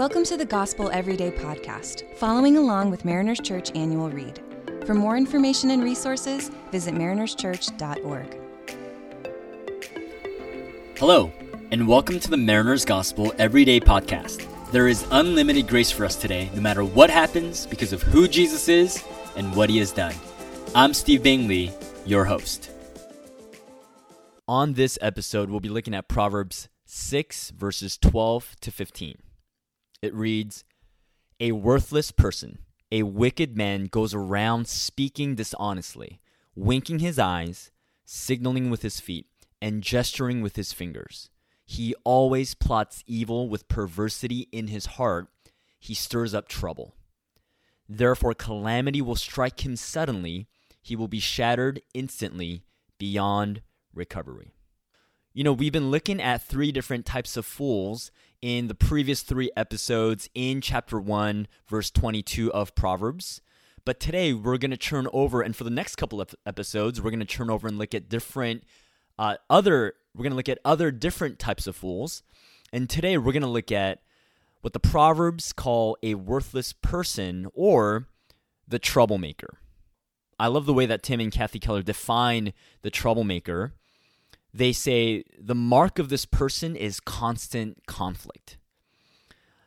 Welcome to the Gospel Everyday podcast, following along with Mariners Church Annual Read. For more information and resources, visit marinerschurch.org. Hello, and welcome to the Mariners Gospel Everyday podcast. There is unlimited grace for us today, no matter what happens, because of who Jesus is and what he has done. I'm Steve Bingley, your host. On this episode, we'll be looking at Proverbs 6, verses 12 to 15. It reads A worthless person, a wicked man, goes around speaking dishonestly, winking his eyes, signaling with his feet, and gesturing with his fingers. He always plots evil with perversity in his heart. He stirs up trouble. Therefore, calamity will strike him suddenly. He will be shattered instantly beyond recovery. You know, we've been looking at three different types of fools in the previous three episodes in chapter 1, verse 22 of Proverbs. But today we're going to turn over, and for the next couple of episodes, we're going to turn over and look at different uh, other, we're going to look at other different types of fools. And today we're going to look at what the Proverbs call a worthless person or the troublemaker. I love the way that Tim and Kathy Keller define the troublemaker they say the mark of this person is constant conflict.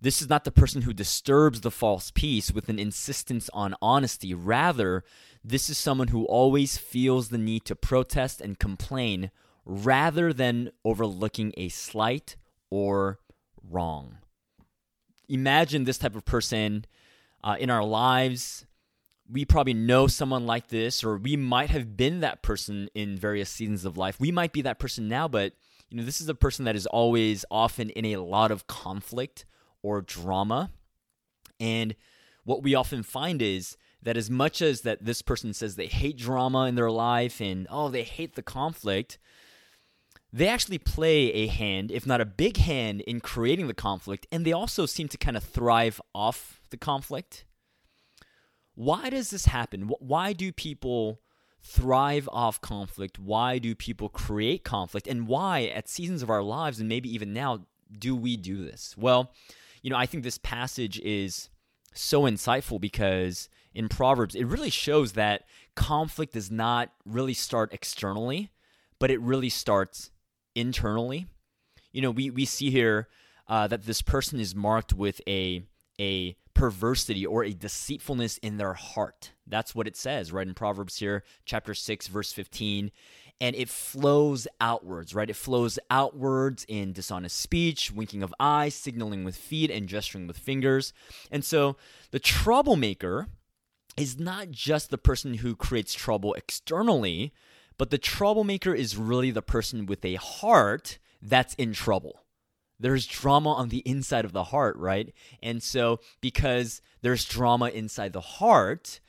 This is not the person who disturbs the false peace with an insistence on honesty. Rather, this is someone who always feels the need to protest and complain rather than overlooking a slight or wrong. Imagine this type of person uh, in our lives we probably know someone like this, or we might have been that person in various seasons of life. We might be that person now, but you know, this is a person that is always often in a lot of conflict or drama. And what we often find is that as much as that this person says they hate drama in their life and oh, they hate the conflict, they actually play a hand, if not a big hand, in creating the conflict, and they also seem to kind of thrive off the conflict. Why does this happen? Why do people thrive off conflict? Why do people create conflict? And why, at seasons of our lives, and maybe even now, do we do this? Well, you know, I think this passage is so insightful because in Proverbs, it really shows that conflict does not really start externally, but it really starts internally. You know, we, we see here uh, that this person is marked with a a perversity or a deceitfulness in their heart. That's what it says, right, in Proverbs here, chapter 6, verse 15. And it flows outwards, right? It flows outwards in dishonest speech, winking of eyes, signaling with feet, and gesturing with fingers. And so the troublemaker is not just the person who creates trouble externally, but the troublemaker is really the person with a heart that's in trouble there's drama on the inside of the heart, right? And so, because there's drama inside the heart,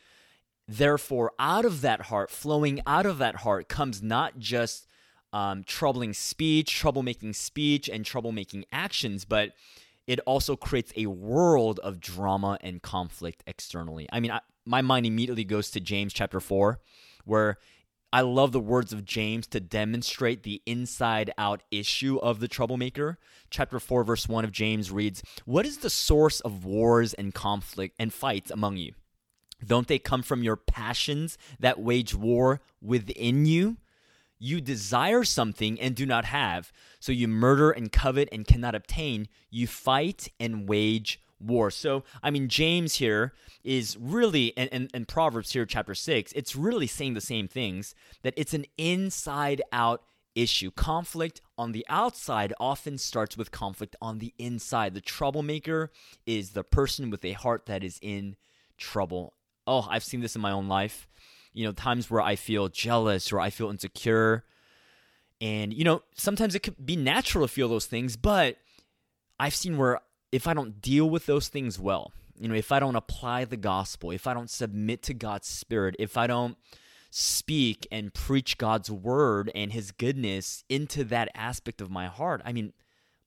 therefore, out of that heart, flowing out of that heart, comes not just um, troubling speech, troublemaking speech, and troublemaking actions, but it also creates a world of drama and conflict externally. I mean, I, my mind immediately goes to James chapter 4, where I love the words of James to demonstrate the inside out issue of the troublemaker. Chapter 4, verse 1 of James reads What is the source of wars and conflict and fights among you? Don't they come from your passions that wage war within you? You desire something and do not have, so you murder and covet and cannot obtain. You fight and wage war. So, I mean, James here is really, and, and, and Proverbs here, chapter 6, it's really saying the same things that it's an inside out issue. Conflict on the outside often starts with conflict on the inside. The troublemaker is the person with a heart that is in trouble. Oh, I've seen this in my own life. You know, times where I feel jealous or I feel insecure. And, you know, sometimes it could be natural to feel those things, but I've seen where if I don't deal with those things well, you know, if I don't apply the gospel, if I don't submit to God's spirit, if I don't speak and preach God's word and his goodness into that aspect of my heart, I mean,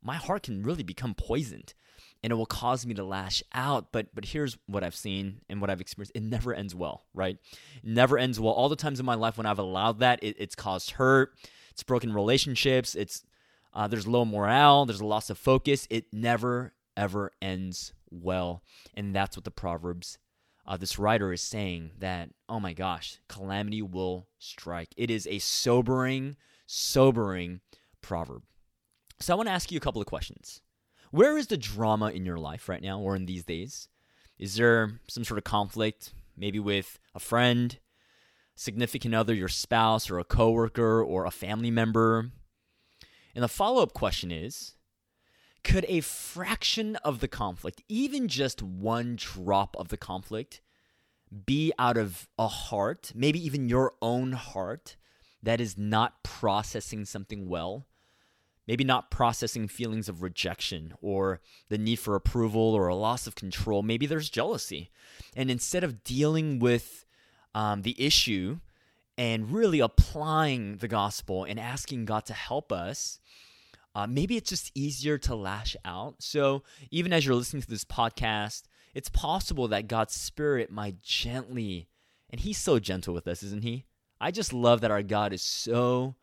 my heart can really become poisoned and it will cause me to lash out. But but here's what I've seen and what I've experienced. It never ends well, right? It never ends well. All the times in my life when I've allowed that, it, it's caused hurt, it's broken relationships, it's uh, there's low morale, there's a loss of focus. It never ever ends well. And that's what the Proverbs, uh, this writer is saying that, oh my gosh, calamity will strike. It is a sobering, sobering proverb. So I want to ask you a couple of questions. Where is the drama in your life right now or in these days? Is there some sort of conflict, maybe with a friend, significant other, your spouse, or a coworker, or a family member? And the follow up question is could a fraction of the conflict, even just one drop of the conflict, be out of a heart, maybe even your own heart, that is not processing something well? Maybe not processing feelings of rejection or the need for approval or a loss of control. Maybe there's jealousy. And instead of dealing with um, the issue and really applying the gospel and asking God to help us, uh, maybe it's just easier to lash out. So even as you're listening to this podcast, it's possible that God's Spirit might gently, and He's so gentle with us, isn't He? I just love that our God is so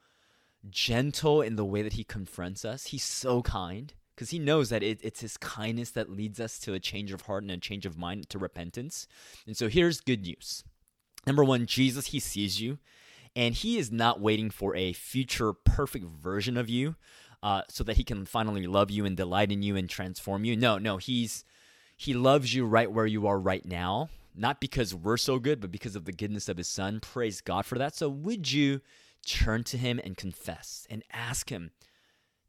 gentle in the way that He confronts us. He's so kind because He knows that it, it's His kindness that leads us to a change of heart and a change of mind to repentance. And so here's good news. Number one, Jesus, He sees you, and He is not waiting for a future perfect version of you uh, so that he can finally love you and delight in you and transform you. No, no, he's he loves you right where you are right now, not because we're so good, but because of the goodness of his son. Praise God for that. So would you turn to him and confess and ask him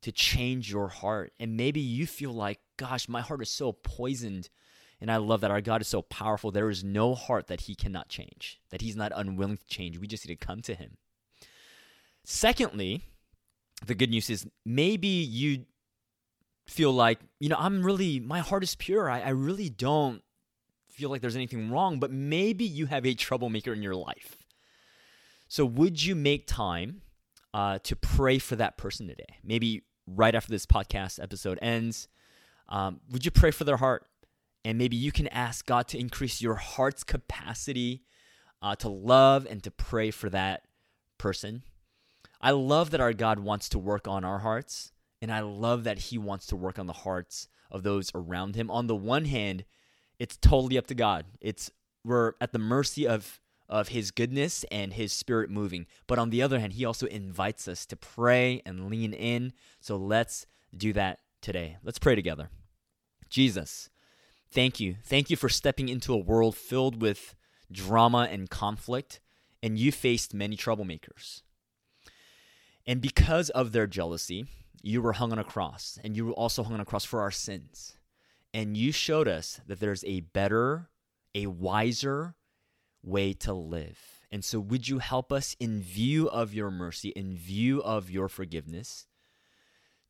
to change your heart? And maybe you feel like, gosh, my heart is so poisoned. And I love that our God is so powerful. There is no heart that he cannot change, that he's not unwilling to change. We just need to come to him. Secondly, the good news is maybe you feel like, you know, I'm really, my heart is pure. I, I really don't feel like there's anything wrong, but maybe you have a troublemaker in your life. So, would you make time uh, to pray for that person today? Maybe right after this podcast episode ends, um, would you pray for their heart? And maybe you can ask God to increase your heart's capacity uh, to love and to pray for that person. I love that our God wants to work on our hearts, and I love that He wants to work on the hearts of those around Him. On the one hand, it's totally up to God. It's we're at the mercy of of His goodness and His Spirit moving. But on the other hand, He also invites us to pray and lean in. So let's do that today. Let's pray together. Jesus, thank you. Thank you for stepping into a world filled with drama and conflict, and you faced many troublemakers. And because of their jealousy, you were hung on a cross, and you were also hung on a cross for our sins. And you showed us that there's a better, a wiser way to live. And so, would you help us, in view of your mercy, in view of your forgiveness,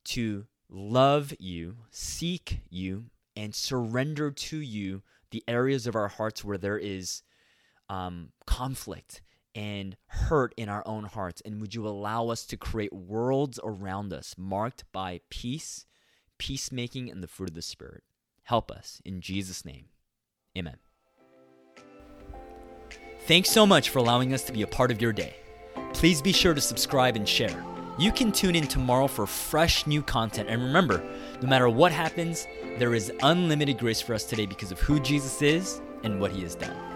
to love you, seek you, and surrender to you the areas of our hearts where there is um, conflict and hurt in our own hearts? And would you allow us to create worlds around us marked by peace, peacemaking, and the fruit of the Spirit? Help us in Jesus' name. Amen. Thanks so much for allowing us to be a part of your day. Please be sure to subscribe and share. You can tune in tomorrow for fresh new content. And remember, no matter what happens, there is unlimited grace for us today because of who Jesus is and what he has done.